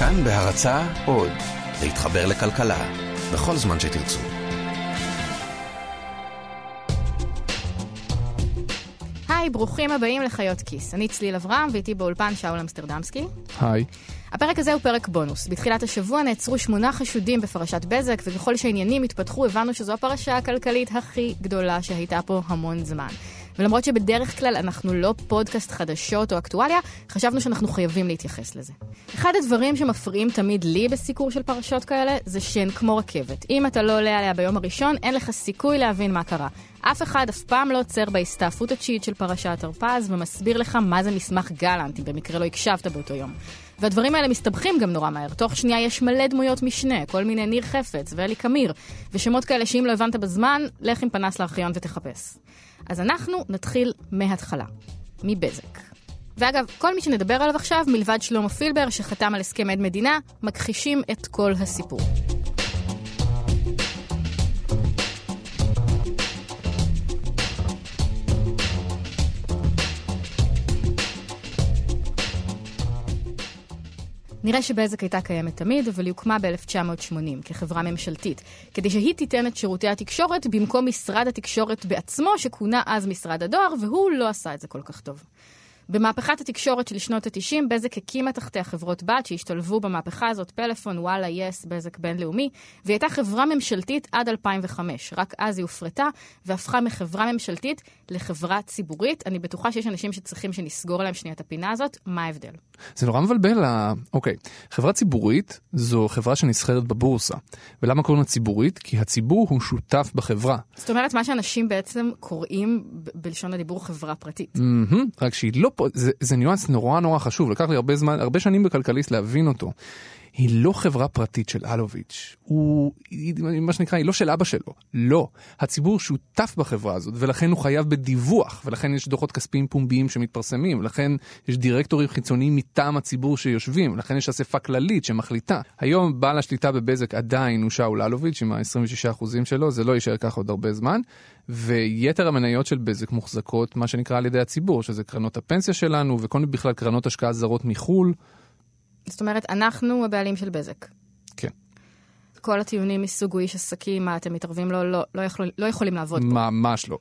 כאן בהרצה עוד, להתחבר לכלכלה, בכל זמן שתרצו. היי, ברוכים הבאים לחיות כיס. אני צליל אברהם ואיתי באולפן שאול אמסטרדמסקי. היי. הפרק הזה הוא פרק בונוס. בתחילת השבוע נעצרו שמונה חשודים בפרשת בזק, וככל שהעניינים התפתחו הבנו שזו הפרשה הכלכלית הכי גדולה שהייתה פה המון זמן. ולמרות שבדרך כלל אנחנו לא פודקאסט חדשות או אקטואליה, חשבנו שאנחנו חייבים להתייחס לזה. אחד הדברים שמפריעים תמיד לי בסיקור של פרשות כאלה, זה שהן כמו רכבת. אם אתה לא עולה עליה ביום הראשון, אין לך סיכוי להבין מה קרה. אף אחד אף פעם לא עוצר בהסתעפות התשיעית של פרשת הרפז ומסביר לך מה זה מסמך גלנט, אם במקרה לא הקשבת באותו יום. והדברים האלה מסתבכים גם נורא מהר. תוך שנייה יש מלא דמויות משנה, כל מיני ניר חפץ ואלי קמיר, ושמות כאלה שאם לא הבנת בזמן, לך עם פנס לארכיון ותחפש. אז אנחנו נתחיל מההתחלה, מבזק. ואגב, כל מי שנדבר עליו עכשיו, מלבד שלמה פילבר, שחתם על הסכם עד מדינה, מכחישים את כל הסיפור. נראה שבזק הייתה קיימת תמיד, אבל היא הוקמה ב-1980 כחברה ממשלתית, כדי שהיא תיתן את שירותי התקשורת במקום משרד התקשורת בעצמו, שכונה אז משרד הדואר, והוא לא עשה את זה כל כך טוב. במהפכת התקשורת של שנות ה-90, בזק הקימה תחתיה חברות בת שהשתלבו במהפכה הזאת, פלאפון, וואלה, יס, בזק בינלאומי, והיא הייתה חברה ממשלתית עד 2005. רק אז היא הופרטה והפכה מחברה ממשלתית לחברה ציבורית. אני בטוחה שיש אנשים שצריכים שנסגור להם שנייה את הפינה הזאת. מה ההבדל? זה נורא מבלבל, אוקיי. חברה ציבורית זו חברה שנסחרת בבורסה. ולמה קוראים לה ציבורית? כי הציבור הוא שותף בחברה. זאת אומרת, מה שאנשים בעצם קוראים בלשון הדיבור חברה פרטית. Mm-hmm, רק שהיא לא פה, זה, זה ניואנס נורא נורא חשוב, לקח לי הרבה זמן, הרבה שנים בכלכליסט להבין אותו. היא לא חברה פרטית של אלוביץ', הוא, היא, מה שנקרא, היא לא של אבא שלו, לא. הציבור שותף בחברה הזאת, ולכן הוא חייב בדיווח, ולכן יש דוחות כספיים פומביים שמתפרסמים, ולכן יש דירקטורים חיצוניים מטעם הציבור שיושבים, ולכן יש אספה כללית שמחליטה. היום בעל השליטה בבזק עדיין הוא שאול אלוביץ' עם ה-26% שלו, זה לא יישאר ככה עוד הרבה זמן, ויתר המניות של בזק מוחזקות מה שנקרא על ידי הציבור, שזה קרנות הפנסיה שלנו, וכל מיני בכלל קרנות השקעה זרות מחו"ל. זאת אומרת, אנחנו הבעלים של בזק. כן. כל הטיעונים מסוג הוא איש עסקים, מה אתם מתערבים לו, לא, לא, יכול, לא יכולים לעבוד פה. ממש לא.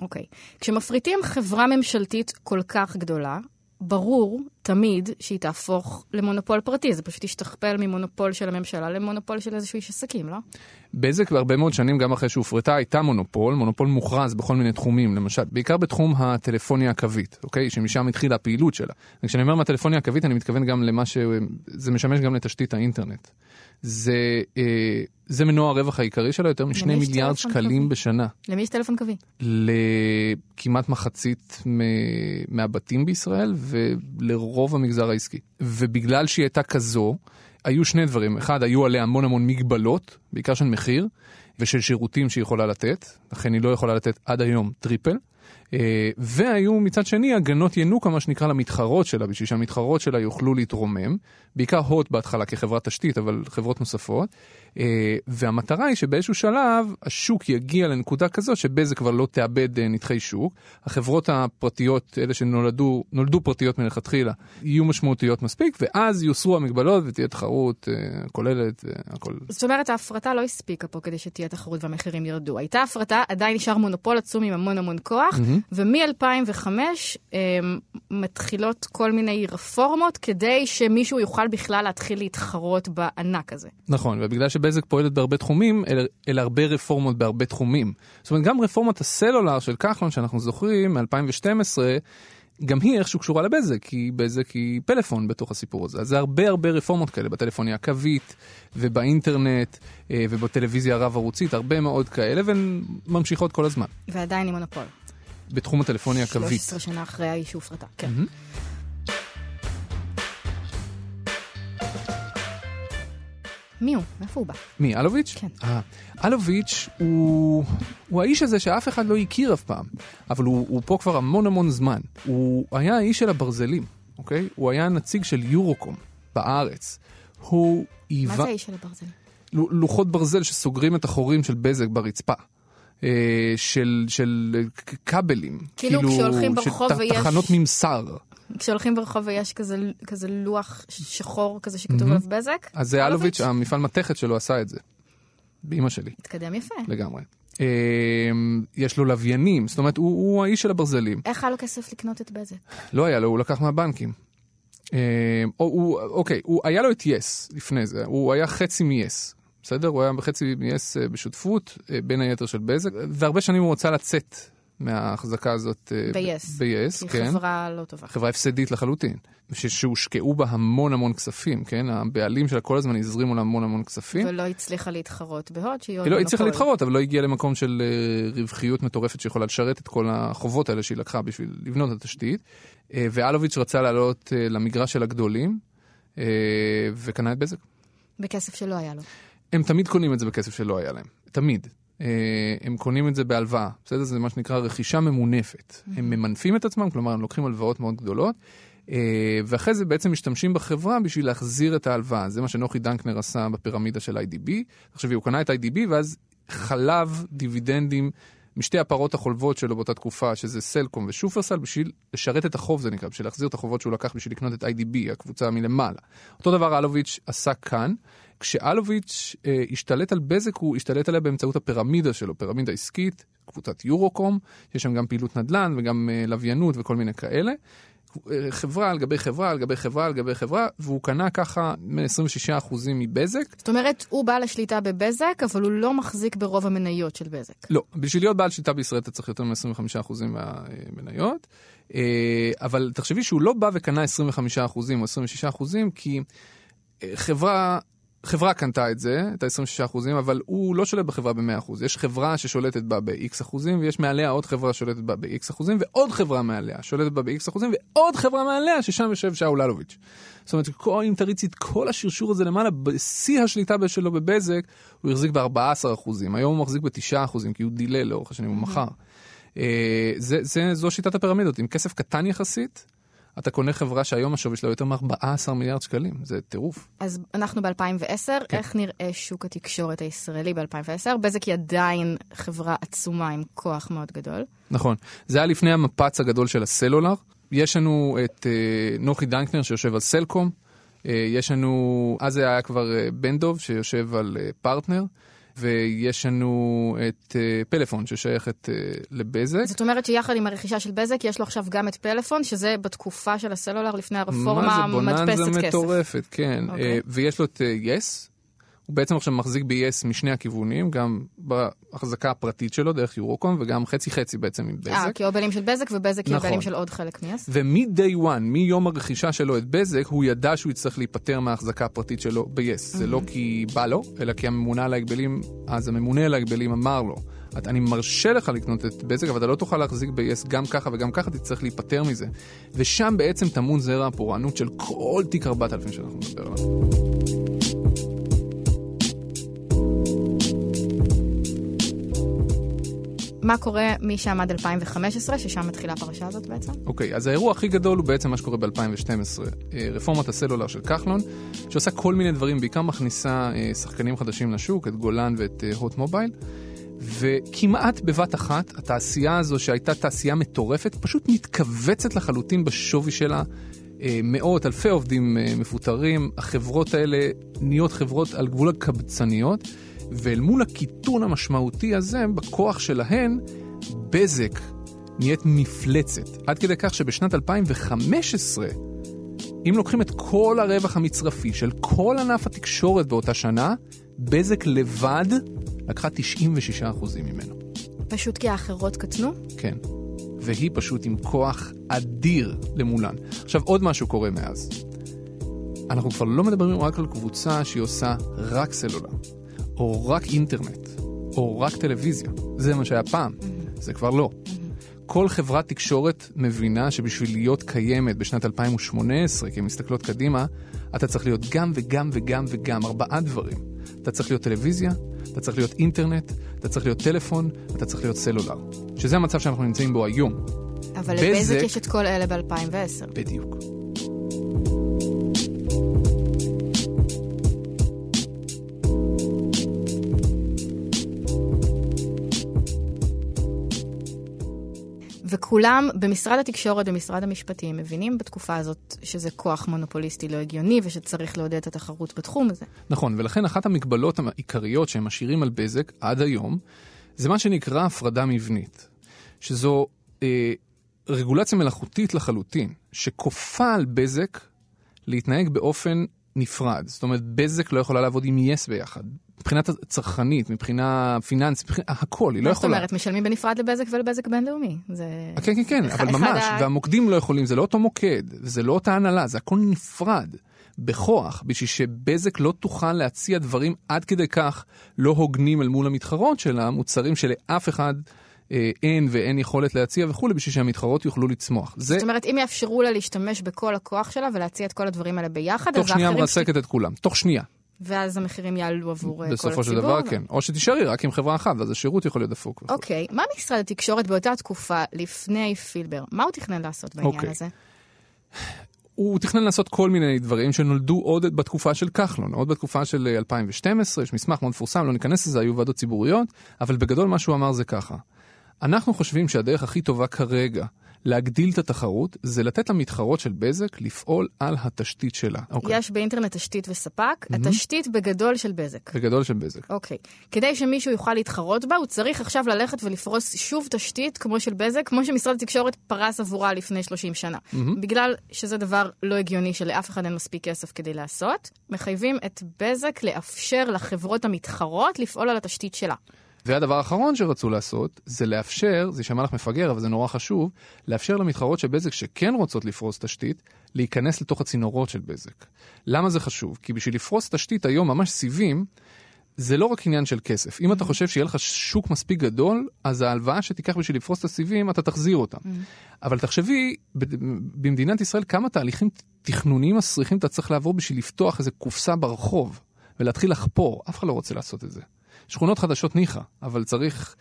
אוקיי. כשמפריטים חברה ממשלתית כל כך גדולה, ברור תמיד שהיא תהפוך למונופול פרטי, זה פשוט ישתכפל ממונופול של הממשלה למונופול של איזשהו איש עסקים, לא? בזק בהרבה מאוד שנים, גם אחרי שהופרטה, הייתה מונופול, מונופול מוכרז בכל מיני תחומים, למשל, בעיקר בתחום הטלפוניה הקווית, אוקיי? שמשם התחילה הפעילות שלה. וכשאני אומר מהטלפוניה הקווית, אני מתכוון גם למה ש... זה משמש גם לתשתית האינטרנט. זה, אה, זה מנוע הרווח העיקרי שלה, יותר משני מיליארד שקלים קווי? בשנה. למי יש טלפון קווי? לכמעט מחצית מהבתים בישראל ולרוב המגזר העסקי. ובגלל שהיא הייתה כזו, היו שני דברים. אחד, היו עליה המון המון מגבלות, בעיקר של מחיר ושל שירותים שהיא יכולה לתת, לכן היא לא יכולה לתת עד היום triple. אה, והיו מצד שני הגנות ינוקה, מה שנקרא, למתחרות שלה, בשביל שהמתחרות שלה יוכלו להתרומם, בעיקר הוט בהתחלה כחברת תשתית, אבל חברות נוספות. אה, והמטרה היא שבאיזשהו שלב השוק יגיע לנקודה כזו שבזק כבר לא תאבד אה, נתחי שוק. החברות הפרטיות, אלה שנולדו נולדו פרטיות מלכתחילה, יהיו משמעותיות מספיק, ואז יוסרו המגבלות ותהיה תחרות כוללת והכל. זאת אומרת, ההפרטה לא הספיקה פה כדי שתהיה תחרות והמחירים ירדו. הייתה הפרטה, עדיין נשאר מונופול עצום עם המון המון כוח, mm-hmm. ומ-2005 אה, מתחילות כל מיני רפורמות כדי שמישהו יוכל בכלל להתחיל להתחרות בענק הזה. נכון, ובגלל שבזק פועלת בהרבה תחומים, אלה, אלה הרבה רפורמות בהרבה תחומים. זאת אומרת, גם רפורמת הסלולר של כחלון, שאנחנו זוכרים, מ-2012, גם היא איכשהו קשורה לבזק, כי בזק היא פלאפון בתוך הסיפור הזה. אז זה הרבה הרבה רפורמות כאלה בטלפוניה הקווית ובאינטרנט אה, ובטלוויזיה הרב-ערוצית, הרבה מאוד כאלה, והן ממשיכות כל הזמן. ועדיין עם מונופול. בתחום הטלפוניה הקווית. 13 שנה אחרי שהופרטה, כן. Mm-hmm. מי הוא? מאיפה הוא בא? מי, אלוביץ'? כן. אה, אלוביץ' הוא, הוא האיש הזה שאף אחד לא הכיר אף פעם, אבל הוא, הוא פה כבר המון המון זמן. הוא היה האיש של הברזלים, אוקיי? הוא היה נציג של יורוקום בארץ. הוא היווה... מה זה האיש של הברזלים? לוחות ברזל שסוגרים את החורים של בזק ברצפה. אה, של, של כבלים. כאילו, כאילו כשהולכים ברחוב ויש... תחנות ממסר. כשהולכים ברחוב ויש כזה, כזה לוח שחור כזה שכתוב מהמם. עליו בזק. אז זה אלוביץ', המפעל מתכת שלו עשה את זה. באמא שלי, התקדם יפה. לגמרי. אה, יש לו לוויינים, זאת אומרת, הוא, הוא האיש של הברזלים. איך היה לו כסף לקנות את בזק? לא היה לו, הוא לקח מהבנקים. אה, או, הוא, אוקיי, הוא, היה לו את יס לפני זה, הוא היה חצי מ-yes, בסדר? הוא היה בחצי מ-yes אה, בשותפות, אה, בין היתר של בזק, והרבה שנים הוא רצה לצאת מההחזקה הזאת. אה, ב-yes. ב-yes, היא כן. חברה לא טובה. חברה הפסדית לחלוטין, ש- שהושקעו בה המון המון כספים, כן? הבעלים שלה כל הזמן הזרימו לה המון המון כספים. ולא הצליחה להתחרות בהוט, שהיא עוד היא לא הצליחה מונופול. להתחרות, אבל לא הגיעה למקום של אה, רווחיות מטורפת שיכולה לשרת את כל החובות האלה שהיא לקחה בשביל לבנות את התשתית. אה, ואלוביץ' רצה לעלות למגרש של הגדולים, וקנה את בזק. בכסף שלא היה לו. הם תמיד קונים את זה בכסף שלא היה להם, תמיד. אה, הם קונים את זה בהלוואה, בסדר? זה מה שנקרא רכישה ממונפת. הם ממנפים את עצמם, כלומר הם לוקחים הלוואות מאוד גדולות, אה, ואחרי זה בעצם משתמשים בחברה בשביל להחזיר את ההלוואה. זה מה שנוחי דנקנר עשה בפירמידה של IDB. תחשבי, הוא קנה את IDB ואז חלב דיבידנדים משתי הפרות החולבות שלו באותה תקופה, שזה סלקום ושופרסל, בשביל לשרת את החוב זה נקרא, בשביל להחזיר את החובות שהוא לקח בשביל לקנות את IDB, הקבוצה מלמעלה. אותו דבר אלוביץ' עשה כאן. כשאלוביץ' אה, השתלט על בזק, הוא השתלט עליה באמצעות הפירמידה שלו, פירמידה עסקית, קבוצת יורוקום, יש שם גם פעילות נדל"ן וגם אה, לוויינות וכל מיני כאלה. אה, חברה על גבי חברה על גבי חברה על גבי חברה, והוא קנה ככה נדמה לי 26% מבזק. זאת אומרת, הוא בעל השליטה בבזק, אבל הוא לא מחזיק ברוב המניות של בזק. לא, בשביל להיות בעל שליטה בישראל אתה צריך יותר מ-25% מהמניות, אה, אבל תחשבי שהוא לא בא וקנה 25% או 26% כי אה, חברה... חברה קנתה את זה, את ה-26 אחוזים, אבל הוא לא שולט בחברה ב-100 אחוז. יש חברה ששולטת בה ב-X אחוזים, ויש מעליה עוד חברה ששולטת בה ב-X אחוזים, ועוד חברה מעליה שולטת בה ב-X אחוזים, ועוד חברה מעליה, ששם יושב שאול אלוביץ'. זאת אומרת, כל, אם תריצי את כל השרשור הזה למעלה, בשיא השליטה שלו בבזק, הוא החזיק ב-14 אחוזים. היום הוא מחזיק ב-9 אחוזים, כי הוא דילל לאורך השנים, הוא מכר. אה, זה, זה, זו שיטת הפירמידות. עם כסף קטן יחסית, אתה קונה חברה שהיום השווי שלה יותר מ-14 מיליארד שקלים. זה טירוף. אז אנחנו ב-2010, כן. איך נראה שוק התקשורת הישראלי ב-2010? בזק היא עדיין חברה עצומה עם כוח מאוד גדול. נכון. זה היה לפני המפץ הגדול של הסלולר. יש לנו את אה, נוחי דנקנר שיושב על סלקום. אה, יש לנו, אז זה היה כבר אה, בן דוב שיושב על פרטנר. ויש לנו את אה, פלאפון ששייכת אה, לבזק. זאת אומרת שיחד עם הרכישה של בזק, יש לו עכשיו גם את פלאפון, שזה בתקופה של הסלולר לפני הרפורמה מה זה מדפסת, בוננזה, כסף. מטורפת, כן. אוקיי. אה, ויש לו את yes. הוא בעצם עכשיו מחזיק ב-yes משני הכיוונים, גם בהחזקה הפרטית שלו דרך יורוקום, וגם חצי חצי בעצם עם אה, בזק. כי הוא הבעלים של בזק, ובזק היא נכון. הבעלים של עוד חלק מיס. ומ-day one, מיום הרכישה שלו את בזק, הוא ידע שהוא יצטרך להיפטר מההחזקה הפרטית שלו ב-yes. זה לא כי בא לו, אלא כי הממונה על ההגבלים, אז הממונה על ההגבלים אמר לו, "את- אני מרשה לך לקנות את בזק, אבל אתה לא תוכל להחזיק ב-yes גם ככה וגם ככה, תצטרך להיפטר מזה. ושם בעצם טמון זרע הפורענות של כל תיק 4000 שאנחנו נדבר עליו. מה קורה משם עד 2015, ששם מתחילה הפרשה הזאת בעצם? אוקיי, אז האירוע הכי גדול הוא בעצם מה שקורה ב-2012. רפורמת הסלולר של כחלון, שעושה כל מיני דברים, בעיקר מכניסה אה, שחקנים חדשים לשוק, את גולן ואת אה, הוט מובייל, וכמעט בבת אחת, התעשייה הזו שהייתה תעשייה מטורפת, פשוט מתכווצת לחלוטין בשווי שלה. אה, מאות, אלפי עובדים אה, מפוטרים, החברות האלה נהיות חברות על גבול הקבצניות, ואל מול הקיטון המשמעותי הזה, בכוח שלהן, בזק נהיית מפלצת. עד כדי כך שבשנת 2015, אם לוקחים את כל הרווח המצרפי של כל ענף התקשורת באותה שנה, בזק לבד לקחה 96% ממנו. פשוט כי האחרות קטנו? כן. והיא פשוט עם כוח אדיר למולן. עכשיו, עוד משהו קורה מאז. אנחנו כבר לא מדברים רק על קבוצה שהיא עושה רק סלולר, או רק אינטרנט, או רק טלוויזיה. זה מה שהיה פעם, זה כבר לא. כל חברת תקשורת מבינה שבשביל להיות קיימת בשנת 2018, כי הן מסתכלות קדימה, אתה צריך להיות גם וגם וגם וגם, ארבעה דברים. אתה צריך להיות טלוויזיה, אתה צריך להיות אינטרנט, אתה צריך להיות טלפון, אתה צריך להיות סלולר. שזה המצב שאנחנו נמצאים בו היום. אבל בזק- לבזק יש את כל אלה ב-2010. בדיוק. כולם במשרד התקשורת, במשרד המשפטים, מבינים בתקופה הזאת שזה כוח מונופוליסטי לא הגיוני ושצריך לעודד את התחרות בתחום הזה. נכון, ולכן אחת המגבלות העיקריות שהם משאירים על בזק עד היום, זה מה שנקרא הפרדה מבנית, שזו אה, רגולציה מלאכותית לחלוטין, שכופה על בזק להתנהג באופן נפרד. זאת אומרת, בזק לא יכולה לעבוד עם יס ביחד. מבחינה צרכנית, מבחינה פיננסית, מבחינה, הכל, היא לא יכולה. זאת אומרת, משלמים בנפרד לבזק ולבזק בינלאומי. זה... כן, כן, כן, אבל ממש, ה... והמוקדים לא יכולים, זה לא אותו מוקד, זה לא אותה הנהלה, זה הכל נפרד. בכוח, בשביל שבזק לא תוכל להציע דברים עד כדי כך לא הוגנים אל מול המתחרות שלה, מוצרים שלאף אחד אה, אין ואין יכולת להציע וכולי, בשביל שהמתחרות יוכלו לצמוח. זה... זאת אומרת, אם יאפשרו לה להשתמש בכל הכוח שלה ולהציע את כל הדברים האלה ביחד, תוך שנייה מרסקת ש... את כולם, תוך שנייה. ואז המחירים יעלו עבור אה, כל הציבור. בסופו של דבר, כן. או שתישארי רק עם חברה אחת, ואז השירות יכול להיות דפוק. אוקיי, מה משרד התקשורת באותה תקופה, לפני פילבר, מה הוא תכנן לעשות בעניין אוקיי. הזה? הוא תכנן לעשות כל מיני דברים שנולדו עוד בתקופה של כחלון, עוד בתקופה של 2012, יש מסמך מאוד מפורסם, לא ניכנס לזה, היו ועדות ציבוריות, אבל בגדול מה שהוא אמר זה ככה. אנחנו חושבים שהדרך הכי טובה כרגע להגדיל את התחרות זה לתת למתחרות של בזק לפעול על התשתית שלה. Okay. אוקיי. יש באינטרנט תשתית וספק, mm-hmm. התשתית בגדול של בזק. בגדול של בזק. אוקיי. Okay. כדי שמישהו יוכל להתחרות בה, הוא צריך עכשיו ללכת ולפרוס שוב תשתית כמו של בזק, כמו שמשרד התקשורת פרס עבורה לפני 30 שנה. Mm-hmm. בגלל שזה דבר לא הגיוני שלאף אחד אין מספיק כסף כדי לעשות, מחייבים את בזק לאפשר לחברות המתחרות לפעול על התשתית שלה. והדבר האחרון שרצו לעשות, זה לאפשר, זה יישמע לך מפגר, אבל זה נורא חשוב, לאפשר למתחרות של בזק שכן רוצות לפרוס תשתית, להיכנס לתוך הצינורות של בזק. למה זה חשוב? כי בשביל לפרוס תשתית היום, ממש סיבים, זה לא רק עניין של כסף. אם אתה חושב שיהיה לך שוק מספיק גדול, אז ההלוואה שתיקח בשביל לפרוס את הסיבים, אתה תחזיר אותה. אבל תחשבי, במדינת ישראל, כמה תהליכים תכנוניים מסריחים אתה צריך לעבור בשביל לפתוח איזה קופסה ברחוב, ולהתחיל לחפור. אף אחד לא רוצה לעשות את זה. שכונות חדשות ניחא, אבל צריך...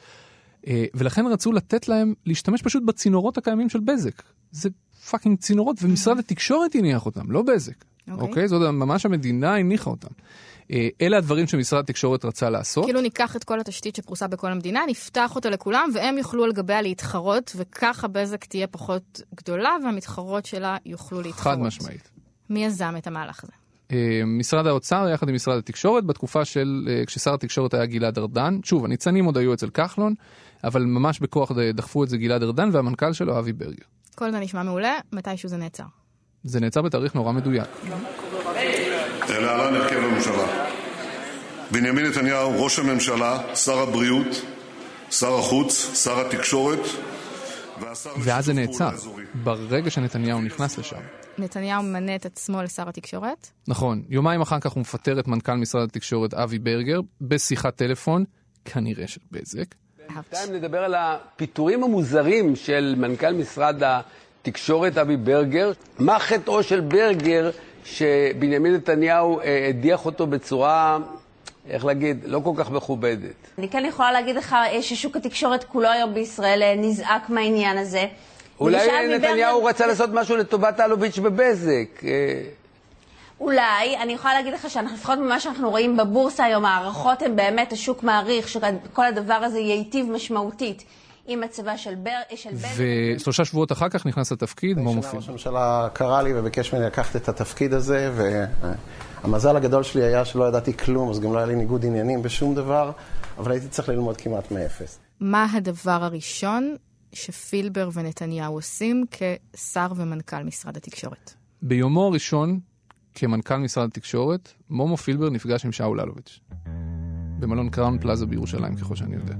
אה, ולכן רצו לתת להם להשתמש פשוט בצינורות הקיימים של בזק. זה פאקינג צינורות, ומשרד התקשורת הניח אותם, לא בזק. אוקיי? Okay. אוקיי? זאת ממש המדינה הניחה אותם. אה, אלה הדברים שמשרד התקשורת רצה לעשות. כאילו ניקח את כל התשתית שפרוסה בכל המדינה, נפתח אותה לכולם, והם יוכלו על גביה להתחרות, וככה בזק תהיה פחות גדולה, והמתחרות שלה יוכלו להתחרות. חד משמעית. מי יזם את המהלך הזה? אה, משרד האוצר יחד עם משרד התקשורת בתקופה של אה, כששר התקשורת היה גלעד ארדן שוב הניצנים עוד היו אצל כחלון אבל ממש בכוח דחפו את זה גלעד ארדן והמנכ"ל שלו אבי ברגר. כל זה נשמע מעולה מתישהו זה נעצר. זה נעצר בתאריך נורא מדויק. להלן הרכב הממשלה. בנימין נתניהו ראש הממשלה שר הבריאות שר החוץ שר התקשורת ואז זה נעצר ברגע שנתניהו נכנס לשם. נתניהו ממנה את עצמו לשר התקשורת? נכון. יומיים אחר כך הוא מפטר את מנכ"ל משרד התקשורת אבי ברגר בשיחת טלפון, כנראה של בזק. בינתיים נדבר על הפיטורים המוזרים של מנכ"ל משרד התקשורת אבי ברגר. מה חטאו של ברגר שבנימין נתניהו אה, הדיח אותו בצורה, איך להגיד, לא כל כך מכובדת? אני כן יכולה להגיד לך אה, ששוק התקשורת כולו היום בישראל אה, נזעק מהעניין הזה. אולי נתניהו רצה לעשות משהו לטובת אלוביץ' בבזק. אה. אולי, אני יכולה להגיד לך שלפחות ממה שאנחנו רואים בבורסה היום, הערכות הן באמת, השוק מעריך שכל הדבר הזה ייטיב משמעותית. עם מצבה של, בר, של בזק. ושלושה שבועות אחר כך נכנס לתפקיד, מה מופיע? ראש הממשלה קרא לי וביקש ממני לקחת את התפקיד הזה, והמזל הגדול שלי היה שלא ידעתי כלום, אז גם לא היה לי ניגוד עניינים בשום דבר, אבל הייתי צריך ללמוד כמעט מאפס. מה הדבר הראשון שפילבר ונתניהו עושים כשר ומנכ"ל משרד התקשורת? ביומו הראשון כמנכ"ל משרד התקשורת, מומו פילבר נפגש עם שאול אלוביץ'. במלון קראון פלאזה בירושלים, ככל שאני יודע.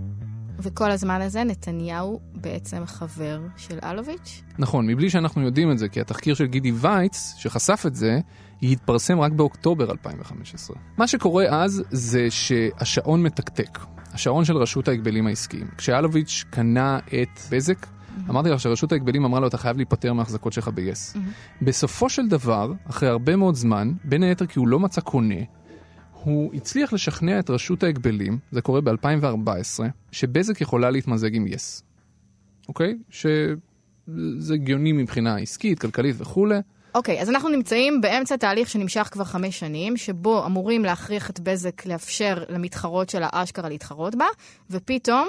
וכל הזמן הזה נתניהו בעצם חבר של אלוביץ'? נכון, מבלי שאנחנו יודעים את זה, כי התחקיר של גידי וייץ, שחשף את זה, התפרסם רק באוקטובר 2015. מה שקורה אז זה שהשעון מתקתק. השעון של רשות ההגבלים העסקיים. כשאלוביץ' קנה את בזק, mm-hmm. אמרתי לך שרשות ההגבלים אמרה לו, אתה חייב להיפטר מההחזקות שלך ב-yes. Mm-hmm. בסופו של דבר, אחרי הרבה מאוד זמן, בין היתר כי הוא לא מצא קונה, הוא הצליח לשכנע את רשות ההגבלים, זה קורה ב-2014, שבזק יכולה להתמזג עם yes. אוקיי? שזה הגיוני מבחינה עסקית, כלכלית וכולי. אוקיי, okay, אז אנחנו נמצאים באמצע תהליך שנמשך כבר חמש שנים, שבו אמורים להכריח את בזק לאפשר למתחרות של האשכרה להתחרות בה, ופתאום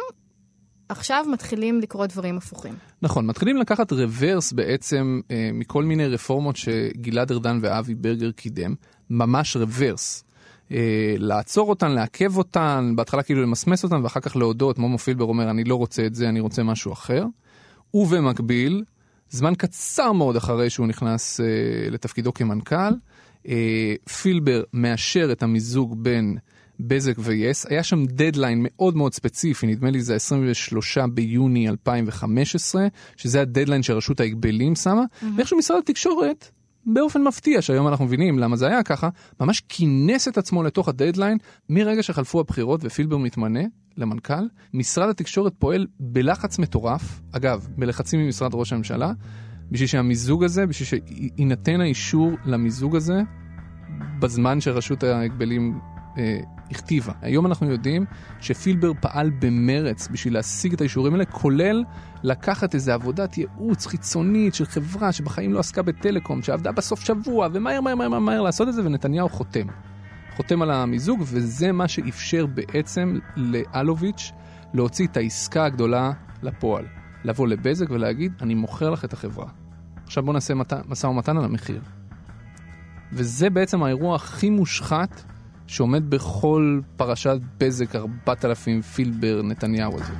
עכשיו מתחילים לקרות דברים הפוכים. נכון, מתחילים לקחת רוורס בעצם אה, מכל מיני רפורמות שגלעד ארדן ואבי ברגר קידם, ממש רוורס. אה, לעצור אותן, לעכב אותן, בהתחלה כאילו למסמס אותן ואחר כך להודות, מומו פילבר אומר אני לא רוצה את זה, אני רוצה משהו אחר. ובמקביל, זמן קצר מאוד אחרי שהוא נכנס אה, לתפקידו כמנכ"ל, אה, פילבר מאשר את המיזוג בין בזק ו-yes, היה שם דדליין מאוד מאוד ספציפי, נדמה לי זה 23 ביוני 2015, שזה הדדליין שרשות ההגבלים שמה, mm-hmm. ואיכשהו משרד התקשורת, באופן מפתיע, שהיום אנחנו מבינים למה זה היה ככה, ממש כינס את עצמו לתוך הדדליין, מרגע שחלפו הבחירות ופילבר מתמנה למנכ"ל, משרד התקשורת פועל בלחץ מטורף, אגב, בלחצים ממשרד ראש הממשלה, בשביל שהמיזוג הזה, בשביל שיינתן האישור למיזוג הזה, בזמן שרשות ההגבלים אה, הכתיבה. היום אנחנו יודעים שפילבר פעל במרץ בשביל להשיג את האישורים האלה, כולל לקחת איזו עבודת ייעוץ חיצונית של חברה שבחיים לא עסקה בטלקום, שעבדה בסוף שבוע, ומהר מהר מהר מהר, מהר לעשות את זה, ונתניהו חותם. חותם על המיזוג, וזה מה שאפשר בעצם לאלוביץ' להוציא את העסקה הגדולה לפועל. לבוא לבזק ולהגיד, אני מוכר לך את החברה. עכשיו בוא נעשה משא ומתן על המחיר. וזה בעצם האירוע הכי מושחת שעומד בכל פרשת בזק 4000 פילבר נתניהו הזה.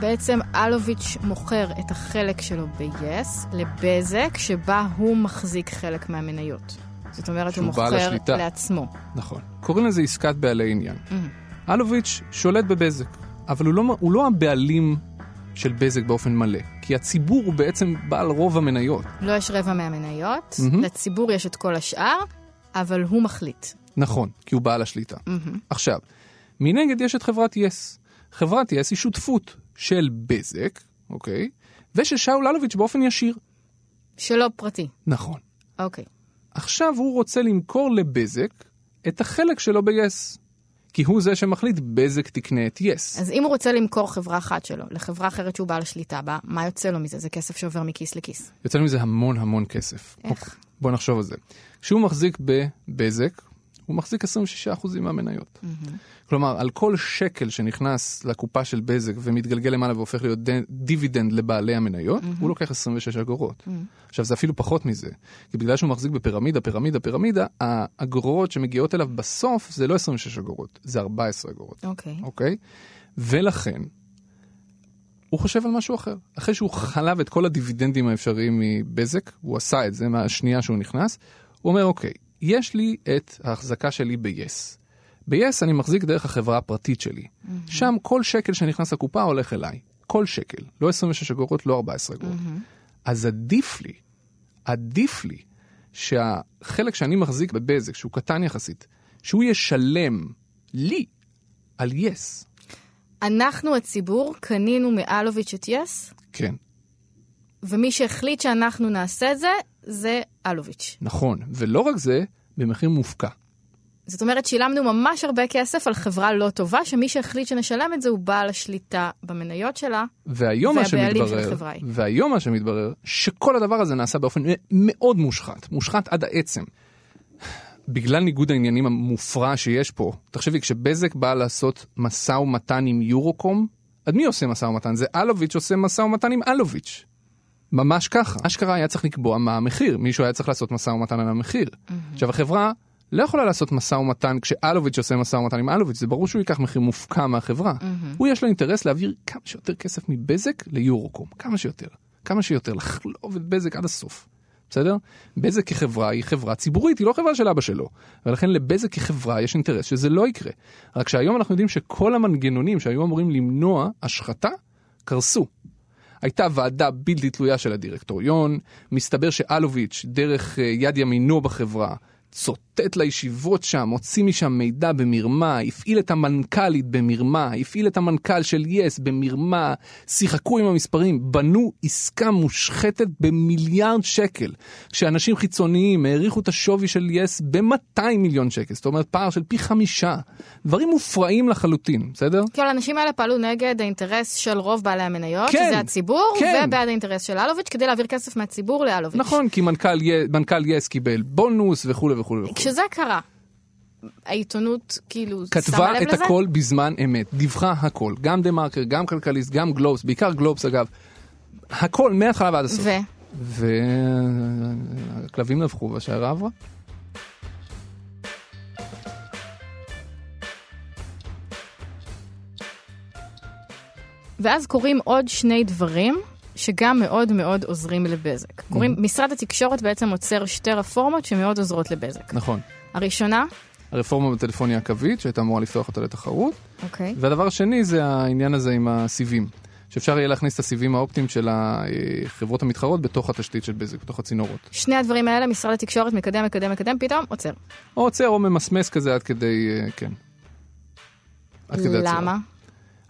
בעצם אלוביץ' מוכר את החלק שלו ב-yes לבזק, שבה הוא מחזיק חלק מהמניות. זאת אומרת, הוא מוכר לעצמו. נכון. קוראים לזה עסקת בעלי עניין. Mm-hmm. אלוביץ' שולט בבזק. אבל הוא לא, הוא לא הבעלים של בזק באופן מלא, כי הציבור הוא בעצם בעל רוב המניות. לא יש רבע מהמניות, mm-hmm. לציבור יש את כל השאר, אבל הוא מחליט. נכון, כי הוא בעל השליטה. Mm-hmm. עכשיו, מנגד יש את חברת יס. חברת יס היא שותפות של בזק, אוקיי? ושל שאול אלוביץ' באופן ישיר. שלא פרטי. נכון. אוקיי. עכשיו הוא רוצה למכור לבזק את החלק שלו ביס. כי הוא זה שמחליט בזק תקנה את יס. אז אם הוא רוצה למכור חברה אחת שלו לחברה אחרת שהוא בעל שליטה בה, מה יוצא לו מזה? זה כסף שעובר מכיס לכיס. יוצא לו מזה המון המון כסף. איך? אוקיי, בוא נחשוב על זה. כשהוא מחזיק בבזק, הוא מחזיק 26% מהמניות. Mm-hmm. כלומר, על כל שקל שנכנס לקופה של בזק ומתגלגל למעלה והופך להיות דיבידנד לבעלי המניות, mm-hmm. הוא לוקח 26 אגורות. Mm-hmm. עכשיו, זה אפילו פחות מזה, כי בגלל שהוא מחזיק בפירמידה, פירמידה, פירמידה, האגורות שמגיעות אליו בסוף זה לא 26 אגורות, זה 14 אגורות. אוקיי. Okay. אוקיי? Okay? ולכן, הוא חושב על משהו אחר. אחרי שהוא חלב את כל הדיבידנדים האפשריים מבזק, הוא עשה את זה מהשנייה שהוא נכנס, הוא אומר, אוקיי, יש לי את ההחזקה שלי ב-yes. ב-yes אני מחזיק דרך החברה הפרטית שלי. Mm-hmm. שם כל שקל שנכנס לקופה הולך אליי. כל שקל. לא 26 אגורות, לא 14 אגורות. Mm-hmm. אז עדיף לי, עדיף לי, שהחלק שאני מחזיק בבזק, שהוא קטן יחסית, שהוא ישלם לי על yes. אנחנו הציבור קנינו מאלוביץ' את yes? כן. ומי שהחליט שאנחנו נעשה את זה, זה אלוביץ'. נכון, ולא רק זה, במחיר מופקע. זאת אומרת, שילמנו ממש הרבה כסף על חברה לא טובה, שמי שהחליט שנשלם את זה הוא בעל השליטה במניות שלה, והיום החברה היא. והיום מה שמתברר, שכל הדבר הזה נעשה באופן מאוד מושחת, מושחת עד העצם. בגלל ניגוד העניינים המופרע שיש פה, תחשבי, כשבזק באה לעשות משא ומתן עם יורוקום, אז מי עושה משא ומתן? זה אלוביץ' עושה משא ומתן עם אלוביץ'. ממש ככה. אשכרה היה צריך לקבוע מה המחיר, מישהו היה צריך לעשות משא ומתן על המחיר. Mm-hmm. עכשיו החברה לא יכולה לעשות משא ומתן כשאלוביץ' עושה משא ומתן עם אלוביץ', זה ברור שהוא ייקח מחיר מופקע מהחברה. Mm-hmm. הוא יש לו אינטרס להעביר כמה שיותר כסף מבזק ליורוקום, כמה שיותר, כמה שיותר, לחלוב את בזק עד הסוף. בסדר? בזק כחברה היא חברה ציבורית, היא לא חברה של אבא שלו. ולכן לבזק כחברה יש אינטרס שזה לא יקרה. רק שהיום אנחנו יודעים שכל המנגנונים שהיו אמורים למנוע השחתה, קרסו. הייתה ועדה בלתי תלויה של הדירקטוריון, מסתבר שאלוביץ', דרך אה, יד ימינו בחברה, צוטט לישיבות שם, הוציא משם מידע במרמה, הפעיל את המנכ"לית במרמה, הפעיל את המנכ"ל של יס במרמה, שיחקו עם המספרים, בנו עסקה מושחתת במיליארד שקל. כשאנשים חיצוניים העריכו את השווי של יס ב-200 מיליון שקל, זאת אומרת פער של פי חמישה. דברים מופרעים לחלוטין, בסדר? כאילו האנשים האלה פעלו נגד האינטרס של רוב בעלי המניות, כן, שזה הציבור, כן. ובעד האינטרס של אלוביץ', כדי להעביר כסף מהציבור לאלוביץ'. נכון, כי מנכ"ל, מנכ"ל יס קיבל בונוס וכולי וכולי וכולי. כשזה קרה, העיתונות כאילו שמה כתבה לב את לזה? הכל בזמן אמת, דיווחה הכל, גם דה מרקר, גם כלכליסט, גם גלובס, בעיקר גלובס אגב, הכל מההתחלה ועד הסוף. ו? והכלבים נבחו והשיירה עברה. ואז קורים עוד שני דברים שגם מאוד מאוד עוזרים לבזק. קוראים, משרד התקשורת בעצם עוצר שתי רפורמות שמאוד עוזרות לבזק. נכון. הראשונה, הרפורמה בטלפוניה הקווית, שהייתה אמורה לפתוח אותה לתחרות, אוקיי, והדבר השני זה העניין הזה עם הסיבים. שאפשר יהיה להכניס את הסיבים האופטיים של החברות המתחרות בתוך התשתית של בזק, בתוך הצינורות. שני הדברים האלה, משרד התקשורת מקדם, מקדם, מקדם, פתאום עוצר. או עוצר או ממסמס כזה עד כדי, אה, כן. עד כדי. למה?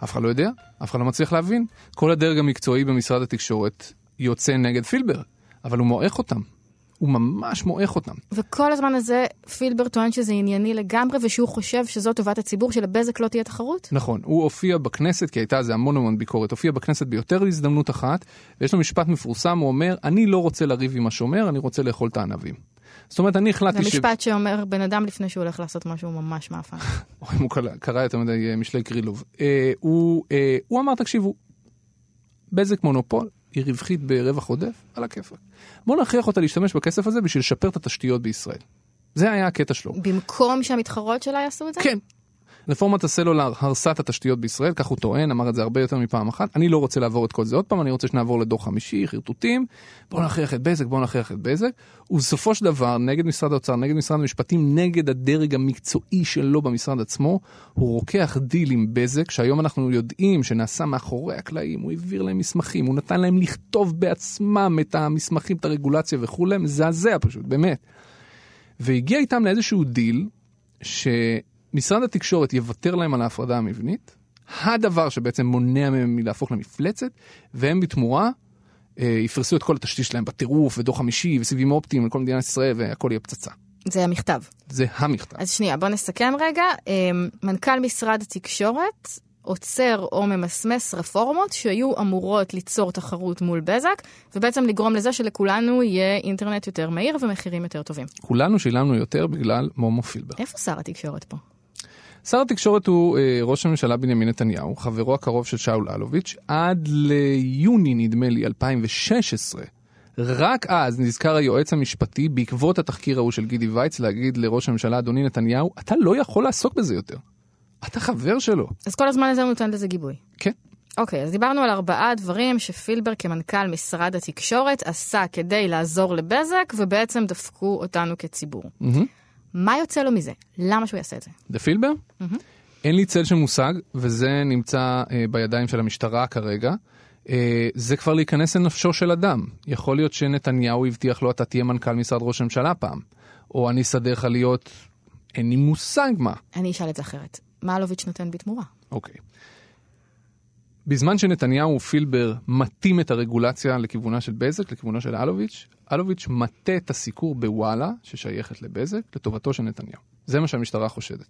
אף אחד לא יודע, אף אחד לא מצליח להבין. כל הדרג המקצועי במשרד התקשורת יוצא נגד פילבר, אבל הוא מועך אותם. הוא ממש מועך אותם. וכל הזמן הזה פילבר טוען שזה ענייני לגמרי, ושהוא חושב שזו טובת הציבור, שלבזק לא תהיה תחרות? נכון, הוא הופיע בכנסת, כי הייתה על זה המון המון ביקורת, הופיע בכנסת ביותר הזדמנות אחת, ויש לו משפט מפורסם, הוא אומר, אני לא רוצה לריב עם השומר, אני רוצה לאכול את הענבים. זאת אומרת, אני זה החלטתי ש... משפט שאומר בן אדם לפני שהוא הולך לעשות משהו ממש מאפן. אוי, הוא קרא- יותר מדי אה, משלי קרילוב. אה, אה, הוא אמר, תקשיבו, בזק מונופול, היא רווחית ברווח עודף, על הכיפאק. בואו נכריח אותה להשתמש בכסף הזה בשביל לשפר את התשתיות בישראל. זה היה הקטע שלו. במקום שהמתחרות שלה יעשו את זה? כן. רפורמת הסלולר הרסה את התשתיות בישראל, כך הוא טוען, אמר את זה הרבה יותר מפעם אחת. אני לא רוצה לעבור את כל זה עוד פעם, אני רוצה שנעבור לדור חמישי, חרטוטים, בואו נכריח את בזק, בואו נכריח את בזק. ובסופו של דבר, נגד משרד האוצר, נגד משרד המשפטים, נגד הדרג המקצועי שלו במשרד עצמו, הוא רוקח דיל עם בזק, שהיום אנחנו יודעים שנעשה מאחורי הקלעים, הוא העביר להם מסמכים, הוא נתן להם לכתוב בעצמם את המסמכים, את הרגולציה וכולי, מזעזע פשוט, באמת. והגיע איתם לאיזשהו דיל, שמשרד התקשורת יוותר להם על ההפרדה המבנית, הדבר שבעצם מונע מהם מלהפוך למפלצת, והם בתמורה אה, יפרסו את כל התשתית שלהם בטירוף, ודור חמישי, וסיבים אופטיים לכל מדינת ישראל, והכל יהיה פצצה. זה המכתב. זה המכתב. אז שנייה, בוא נסכם רגע. אמ, מנכ"ל משרד התקשורת עוצר או ממסמס רפורמות שהיו אמורות ליצור תחרות מול בזק, ובעצם לגרום לזה שלכולנו יהיה אינטרנט יותר מהיר ומחירים יותר טובים. כולנו שילמנו יותר בגלל מומו פילבר. איפה שר התקשורת פה? שר התקשורת הוא אה, ראש הממשלה בנימין נתניהו, חברו הקרוב של שאול אלוביץ', עד ליוני, נדמה לי, 2016. רק אז נזכר היועץ המשפטי, בעקבות התחקיר ההוא של גידי וייץ, להגיד לראש הממשלה, אדוני נתניהו, אתה לא יכול לעסוק בזה יותר. אתה חבר שלו. אז כל הזמן הזה הוא נותן לזה גיבוי. כן. אוקיי, אז דיברנו על ארבעה דברים שפילבר כמנכ"ל משרד התקשורת עשה כדי לעזור לבזק, ובעצם דפקו אותנו כציבור. מה יוצא לו מזה? למה שהוא יעשה את זה? דה פילבר? אין לי צל של מושג, וזה נמצא אה, בידיים של המשטרה כרגע. אה, זה כבר להיכנס לנפשו של אדם. יכול להיות שנתניהו הבטיח לו, אתה תהיה מנכ"ל משרד ראש הממשלה פעם. או אני אסדר לך להיות, אין לי מושג מה. אני אשאל את זה אחרת. מה אלוביץ' נותן בתמורה? אוקיי. בזמן שנתניהו ופילבר מטים את הרגולציה לכיוונה של בזק, לכיוונו של אלוביץ', אלוביץ' מטה את הסיקור בוואלה, ששייכת לבזק, לטובתו של נתניהו. זה מה שהמשטרה חושדת.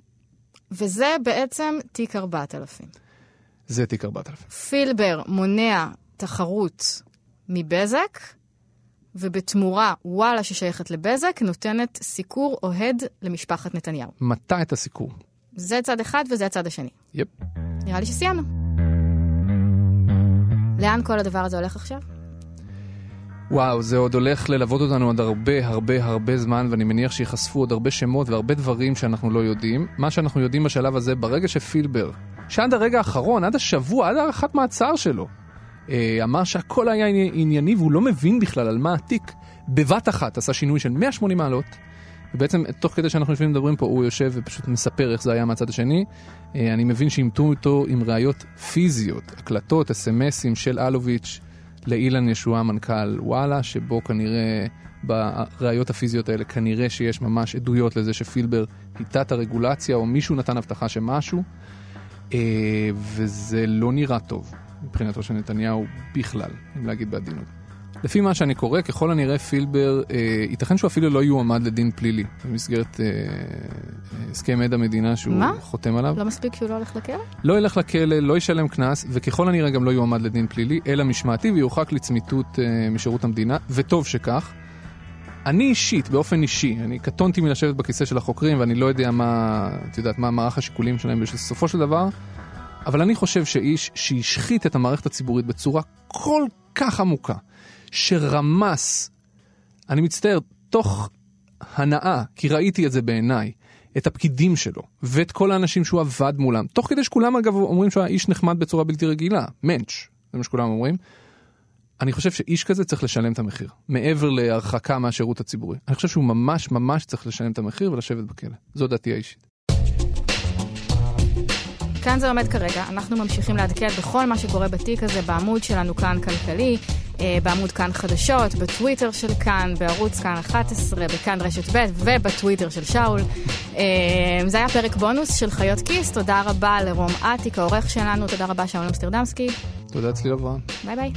וזה בעצם תיק 4000. זה תיק 4000. פילבר מונע תחרות מבזק, ובתמורה וואלה ששייכת לבזק נותנת סיקור אוהד למשפחת נתניהו. מטה את הסיקור. זה צד אחד וזה הצד השני. יפ. נראה לי שסיימנו. לאן כל הדבר הזה הולך עכשיו? וואו, זה עוד הולך ללוות אותנו עוד הרבה הרבה הרבה זמן, ואני מניח שיחשפו עוד הרבה שמות והרבה דברים שאנחנו לא יודעים. מה שאנחנו יודעים בשלב הזה, ברגע שפילבר, שעד הרגע האחרון, עד השבוע, עד הארכת מעצר שלו, אה, אמר שהכל היה ענייני והוא לא מבין בכלל על מה התיק, בבת אחת עשה שינוי של 180 מעלות, ובעצם תוך כדי שאנחנו יושבים ומדברים פה, הוא יושב ופשוט מספר איך זה היה מהצד השני. אה, אני מבין שאימתו אותו עם ראיות פיזיות, הקלטות, אס.אם.אסים של אלוביץ' לאילן ישועה מנכ"ל וואלה, שבו כנראה, בראיות הפיזיות האלה, כנראה שיש ממש עדויות לזה שפילבר היטה את הרגולציה, או מישהו נתן הבטחה שמשהו, אה, וזה לא נראה טוב מבחינתו של נתניהו בכלל, אם להגיד בעדינות. לפי מה שאני קורא, ככל הנראה פילבר, אה, ייתכן שהוא אפילו לא יועמד לדין פלילי במסגרת אה, הסכם עד המדינה שהוא מה? חותם עליו. לא מספיק שהוא לא הולך לכלא? לא ילך לכלא, לא ישלם קנס, וככל הנראה גם לא יועמד לדין פלילי, אלא משמעתי ויורחק לצמיתות אה, משירות המדינה, וטוב שכך. אני אישית, באופן אישי, אני קטונתי מלשבת בכיסא של החוקרים, ואני לא יודע מה, את יודעת, מה מערך השיקולים שלהם, בסופו של דבר, אבל אני חושב שאיש שהשחית את המערכת הציבורית בצורה כל כך עמוקה, שרמס, אני מצטער, תוך הנאה, כי ראיתי את זה בעיניי, את הפקידים שלו, ואת כל האנשים שהוא עבד מולם, תוך כדי שכולם אגב אומרים שהוא היה איש נחמד בצורה בלתי רגילה, מענץ', זה מה שכולם אומרים. אני חושב שאיש כזה צריך לשלם את המחיר, מעבר להרחקה מהשירות הציבורי. אני חושב שהוא ממש ממש צריך לשלם את המחיר ולשבת בכלא. זו דעתי האישית. כאן זה עומד כרגע, אנחנו ממשיכים לעדכן בכל מה שקורה בתיק הזה בעמוד שלנו כאן כלכלי, בעמוד כאן חדשות, בטוויטר של כאן, בערוץ כאן 11, בכאן רשת ב' ובטוויטר של שאול. אה, זה היה פרק בונוס של חיות כיס, תודה רבה לרום אטיק, העורך שלנו, תודה רבה שאול אמסטרדמסקי. תודה צליל אברהם. ביי ביי.